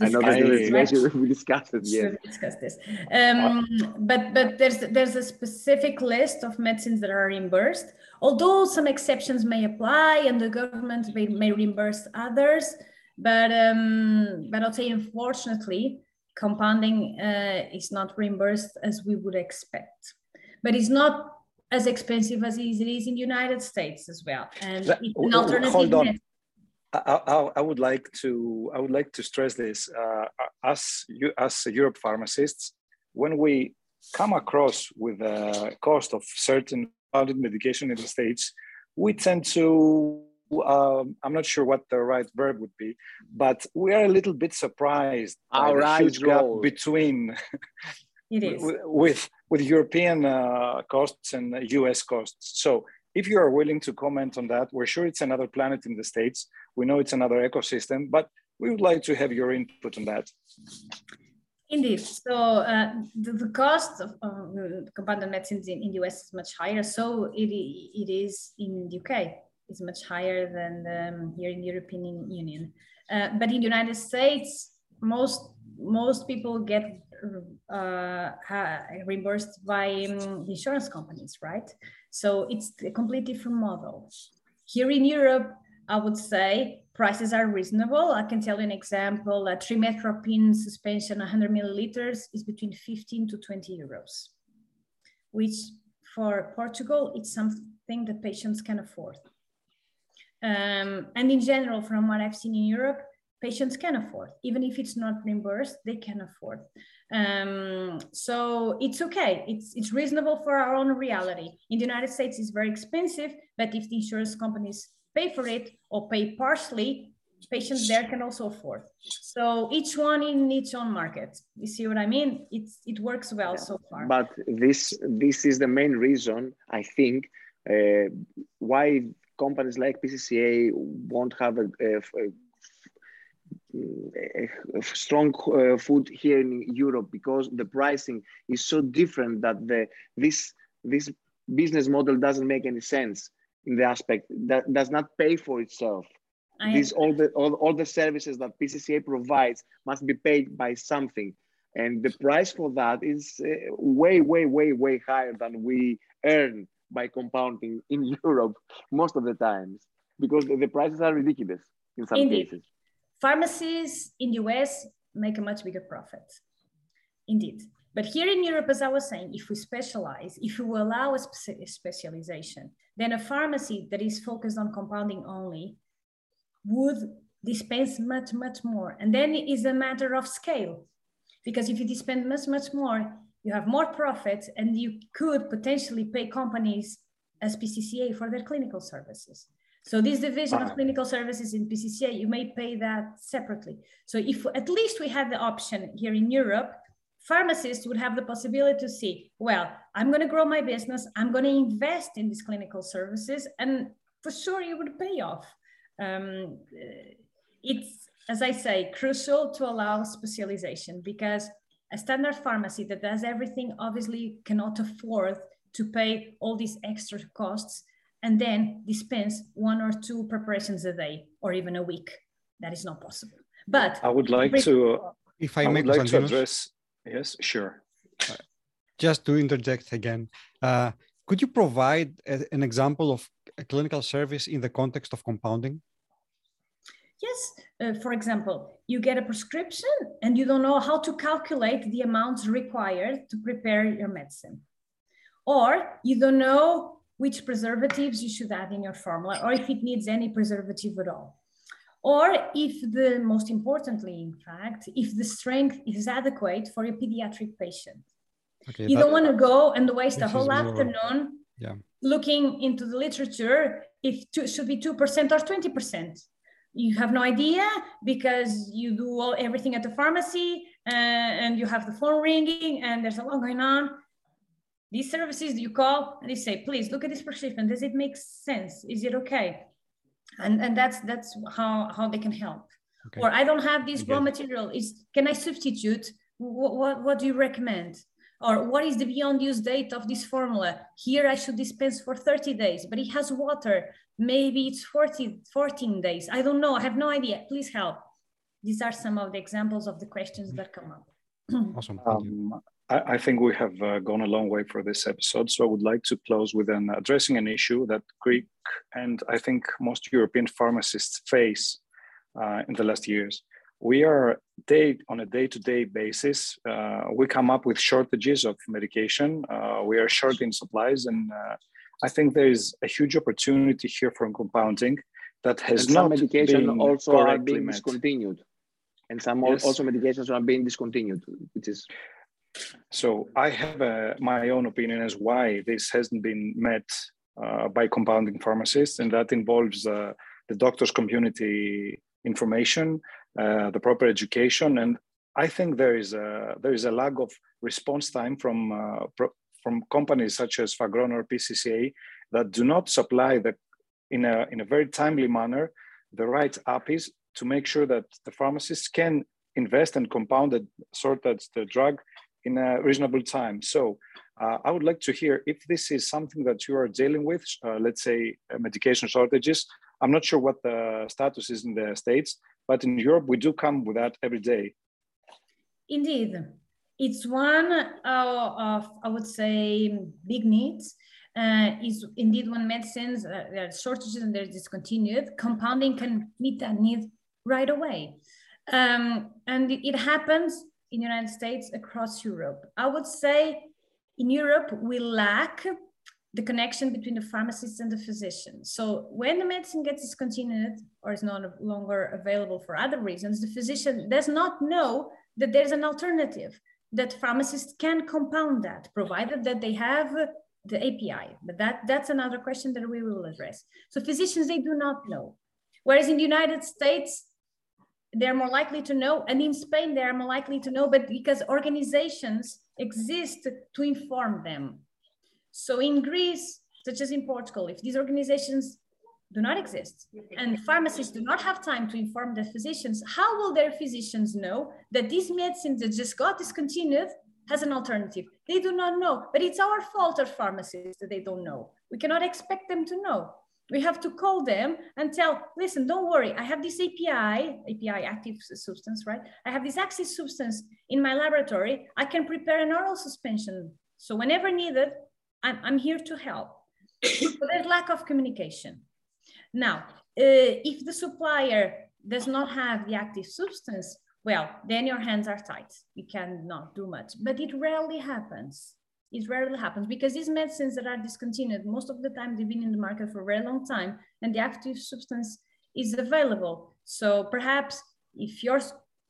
I know that there is legislation. We discussed it. Yeah, we discussed this. Um, but but there's there's a specific list of medicines that are reimbursed. Although some exceptions may apply, and the government may, may reimburse others, but um, but I'll say unfortunately, compounding uh, is not reimbursed as we would expect but it's not as expensive as it is in the United States as well. And it's an alternative. Hold on. I, I, I, would like to I would like to stress this uh, as you as Europe pharmacists when we come across with the cost of certain funded medication in the states we tend to um, I'm not sure what the right verb would be, but we are a little bit surprised Our by the huge gap between it is. with with European uh, costs and US costs. So if you are willing to comment on that, we're sure it's another planet in the States. We know it's another ecosystem, but we would like to have your input on that. Indeed. So uh, the, the, cost of uh, compounded medicines in, in the US is much higher. So it, it is in the UK. It's much higher than um, here in the European Union. Uh, but in the United States, most most people get uh, reimbursed by um, insurance companies, right? So it's a completely different model. Here in Europe, I would say prices are reasonable. I can tell you an example, a trimethoprim suspension, 100 milliliters is between 15 to 20 euros, which for Portugal, it's something that patients can afford. Um, and in general, from what I've seen in Europe, patients can afford. Even if it's not reimbursed, they can afford. Um, so it's okay. It's, it's reasonable for our own reality. In the United States, it's very expensive, but if the insurance companies pay for it or pay partially, patients there can also afford. So each one in its own market. You see what I mean? It's, it works well so far. But this, this is the main reason, I think, uh, why companies like PCCA won't have a, a, a strong uh, food here in Europe because the pricing is so different that the this this business model doesn't make any sense in the aspect that does not pay for itself. I These all the all, all the services that PCCA provides must be paid by something, and the price for that is uh, way way way way higher than we earn by compounding in Europe most of the times because the, prices are ridiculous in some Indeed. cases. Pharmacies in the US make a much bigger profit. Indeed. But here in Europe, as I was saying, if we specialize, if we allow a spe specialization, then a pharmacy that is focused on compounding only would dispense much, much more. And then it is a matter of scale. Because if you dispense much, much more, you have more profits and you could potentially pay companies as PCCA for their clinical services. So this division of clinical services in PCCA, you may pay that separately. So if at least we had the option here in Europe, pharmacists would have the possibility to see, well, I'm going to grow my business, I'm going to invest in these clinical services, and for sure it would pay off. Um, it's, as I say, crucial to allow specialization because a standard pharmacy that does everything obviously cannot afford to pay all these extra costs and then dispense one or two preparations a day or even a week. That is not possible. But I would like to, if I, I may like to address, yes, sure. Just to interject again, uh, could you provide a, an example of a clinical service in the context of compounding? Yes, uh, for example, you get a prescription and you don't know how to calculate the amounts required to prepare your medicine. Or you don't know which preservatives you should add in your formula or if it needs any preservative at all. Or if the, most importantly, in fact, if the strength is adequate for a pediatric patient. Okay, you don't want to go and waste a whole afternoon yeah. looking into the literature if it should be 2% or 20%. You have no idea because you do all, everything at the pharmacy uh, and you have the phone ringing and there's a lot going on these services you call and they say, please look at this prescription. Does it make sense? Is it okay? And, and that's that's how, how they can help. Okay. Or I don't have this okay. raw material. Is can I substitute? What, what, what do you recommend? Or what is the beyond use date of this formula? Here I should dispense for 30 days, but it has water. Maybe it's 40, 14 days. I don't know. I have no idea. Please help. These are some of the examples of the questions that come up. awesome. Um, I, I think we have uh, gone a long way for this episode. So I would like to close with an addressing an issue that Greek and I think most European pharmacists face uh, in the last years. We are day on a day-to-day basis. Uh, we come up with shortages of medication. Uh, we are short in supplies, and uh, I think there is a huge opportunity here from compounding that has and not some medication been also are being met. discontinued, and some yes. also medications are being discontinued, which is so I have a, my own opinion as why this hasn't been met uh, by compounding pharmacists, and that involves uh, the doctor's community information, uh, the proper education, and I think there is a there is a lag of response time from uh, pro- from companies such as Fagron or PCCA that do not supply the in a in a very timely manner the right APIs to make sure that the pharmacists can invest and compound the sort that the drug in a reasonable time. So uh, I would like to hear if this is something that you are dealing with, uh, let's say uh, medication shortages. I'm not sure what the status is in the States, but in Europe, we do come with that every day. Indeed. It's one of, I would say, big needs. Uh, is indeed when medicines, uh, there are shortages and they're discontinued, compounding can meet that need right away. Um, and it happens in the United States across Europe. I would say in Europe, we lack the connection between the pharmacist and the physician. So when the medicine gets discontinued or is no longer available for other reasons, the physician does not know that there's an alternative, that pharmacists can compound that, provided that they have the API. But that, that's another question that we will address. So physicians, they do not know. Whereas in the United States, they're more likely to know. And in Spain, they're more likely to know, but because organizations exist to inform them. So in Greece, such as in Portugal, if these organizations do not exist and pharmacists do not have time to inform their physicians, how will their physicians know that this medicine that just got discontinued has an alternative? They do not know, but it's our fault as pharmacists that they don't know. We cannot expect them to know we have to call them and tell, listen, don't worry, I have this API, API active substance, right? I have this active substance in my laboratory. I can prepare an oral suspension. So whenever needed, I'm, I'm here to help. but there's lack of communication. Now, uh, if the supplier does not have the active substance, well, then your hands are tied. You cannot do much, but it rarely happens it rarely happens because these medicines that are discontinued, most of the time they've been in the market for a very long time and the active substance is available. So perhaps if your,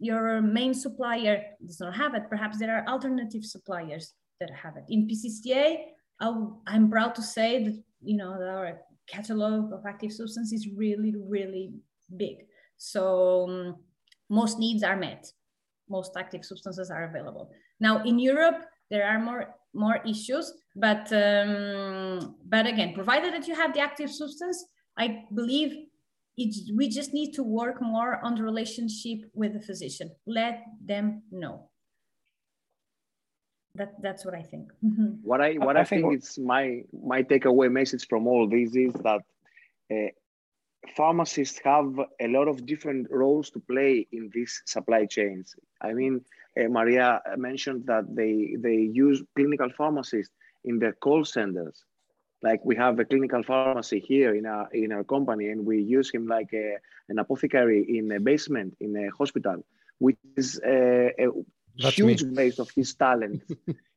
your main supplier does not have it, perhaps there are alternative suppliers that have it. In PCCA, i am proud to say that, you know, our catalog of active substance is really, really big. So um, most needs are met. Most active substances are available. Now in Europe, there are more more issues. But um, but again, provided that you have the active substance, I believe it, we just need to work more on the relationship with the physician. Let them know. That that's what I think. Mm-hmm. What I what I, I think, think it's my my takeaway message from all this is that. Uh, pharmacists have a lot of different roles to play in these supply chains. I mean, uh, Maria mentioned that they, they use clinical pharmacists in their call centers. Like we have a clinical pharmacy here in our, in our company and we use him like a, an apothecary in a basement in a hospital, which is a, a huge me. waste of his talent,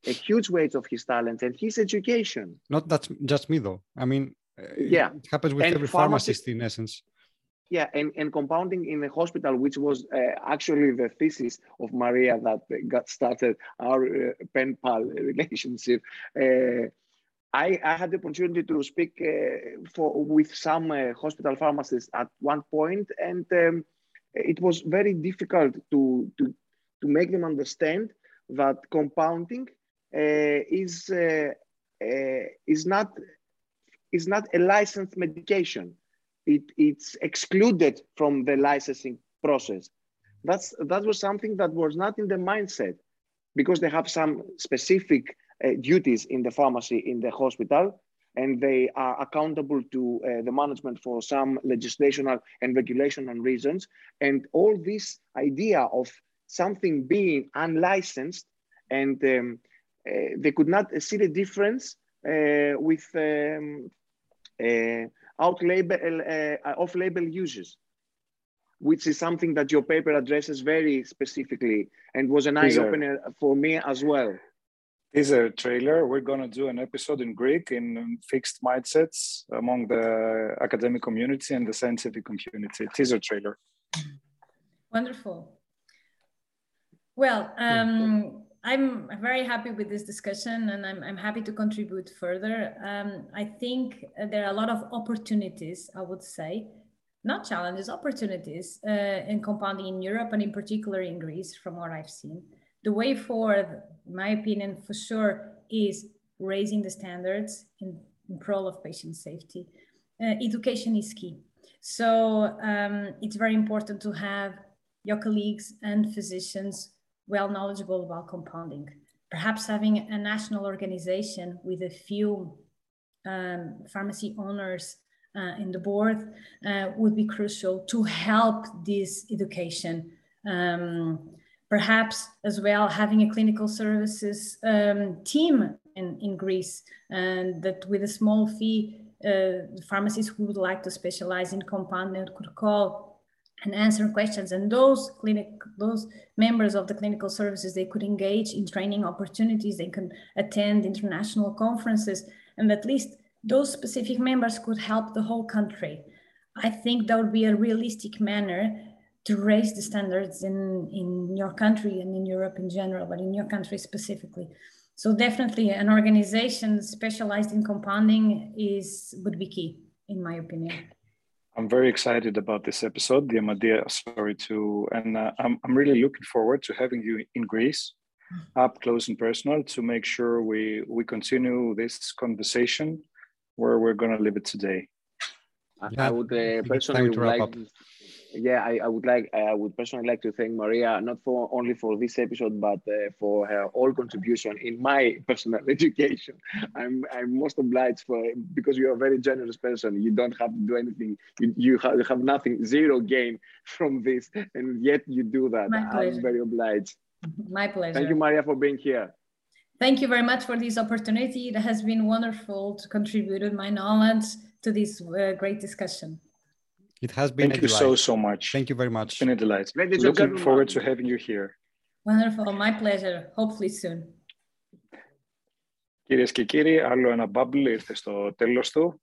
a huge waste of his talent and his education. Not that's just me though. I mean, yeah, it happens with and every pharmacist in essence. Yeah, and, and compounding in the hospital, which was uh, actually the thesis of Maria that got started our uh, pen pal relationship. Uh, I, I, had the opportunity to speak uh, for with some uh, hospital pharmacists at one point, and um, it was very difficult to, to, to make them understand that compounding uh, is, is, not, is not a licensed medication it, it's excluded from the licensing process. That's, that was something that was not in the mindset because they have some specific uh, duties in the pharmacy, in the hospital, and they are accountable to uh, the management for some legislational and regulational reasons. And all this idea of something being unlicensed and um, uh, they could not see the difference uh, with um, uh, out label uh, uh, off label uses which is something that your paper addresses very specifically and was an eye opener for me as well. Teaser trailer. We're going to do an episode in greek in fixed mindsets among the academic community and the scientific community. Teaser trailer. Wonderful. Well um, I'm very happy with this discussion and I'm, I'm happy to contribute further. Um, I think there are a lot of opportunities, I would say, not challenges, opportunities uh, in compounding in Europe and in particular in Greece, from what I've seen. The way forward, in my opinion, for sure, is raising the standards in, in pro of patient safety. Uh, education is key. So um, it's very important to have your colleagues and physicians well knowledgeable about compounding. Perhaps having a national organization with a few um, pharmacy owners uh, in the board uh, would be crucial to help this education. Um, perhaps as well having a clinical services um, team in, in Greece and that with a small fee, uh, pharmacists who would like to specialize in compounding could call and answer questions. And those clinic, those members of the clinical services, they could engage in training opportunities. They can attend international conferences, and at least those specific members could help the whole country. I think that would be a realistic manner to raise the standards in, in your country and in Europe in general, but in your country specifically. So definitely an organization specialized in compounding is would be key, in my opinion. I'm very excited about this episode, the Amadia story too, and uh, I'm, I'm really looking forward to having you in Greece, up close and personal, to make sure we we continue this conversation where we're going to leave it today. Yeah, I would uh, personally like. Up yeah, I, I, would like I would personally like to thank Maria not for only for this episode, but uh, for her all contribution in my personal education. I'm I'm most obliged for because you're a very generous person. You don't have to do anything. You you have, you have nothing, zero gain from this, and yet you do that. I'm very obliged. My pleasure. Thank you, Maria, for being here. Thank you very much for this opportunity. It has been wonderful to contribute my knowledge to this uh, great discussion. It has been Thank you delight. so, so much. Thank you very much. It's been a delight. Ladies Looking forward to having you here. Wonderful. My pleasure. Hopefully soon. Κυρίες και κύριοι, άλλο ένα bubble ήρθε στο τέλος του.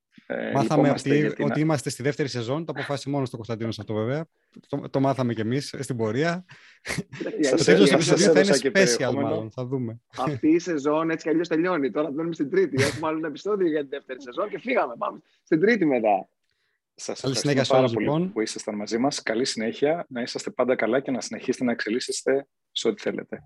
Μάθαμε ότι, ότι είμαστε στη δεύτερη σεζόν. Το αποφάσισε μόνος στο Κωνσταντίνος αυτό βέβαια. Το, το μάθαμε κι εμείς στην πορεία. Στο τέλος του επεισοδίου θα είναι special μάλλον. Θα δούμε. Αυτή η σεζόν έτσι κι αλλιώς τελειώνει. Τώρα μπαίνουμε στην τρίτη. Έχουμε άλλο ένα επεισόδιο για την δεύτερη σεζόν και φύγαμε. Πάμε στην τρίτη μετά. Σας Καλή συνέχεια πάρα πολύ λοιπόν. που ήσασταν μαζί μας. Καλή συνέχεια, να είσαστε πάντα καλά και να συνεχίσετε να εξελίσσεστε σε ό,τι θέλετε.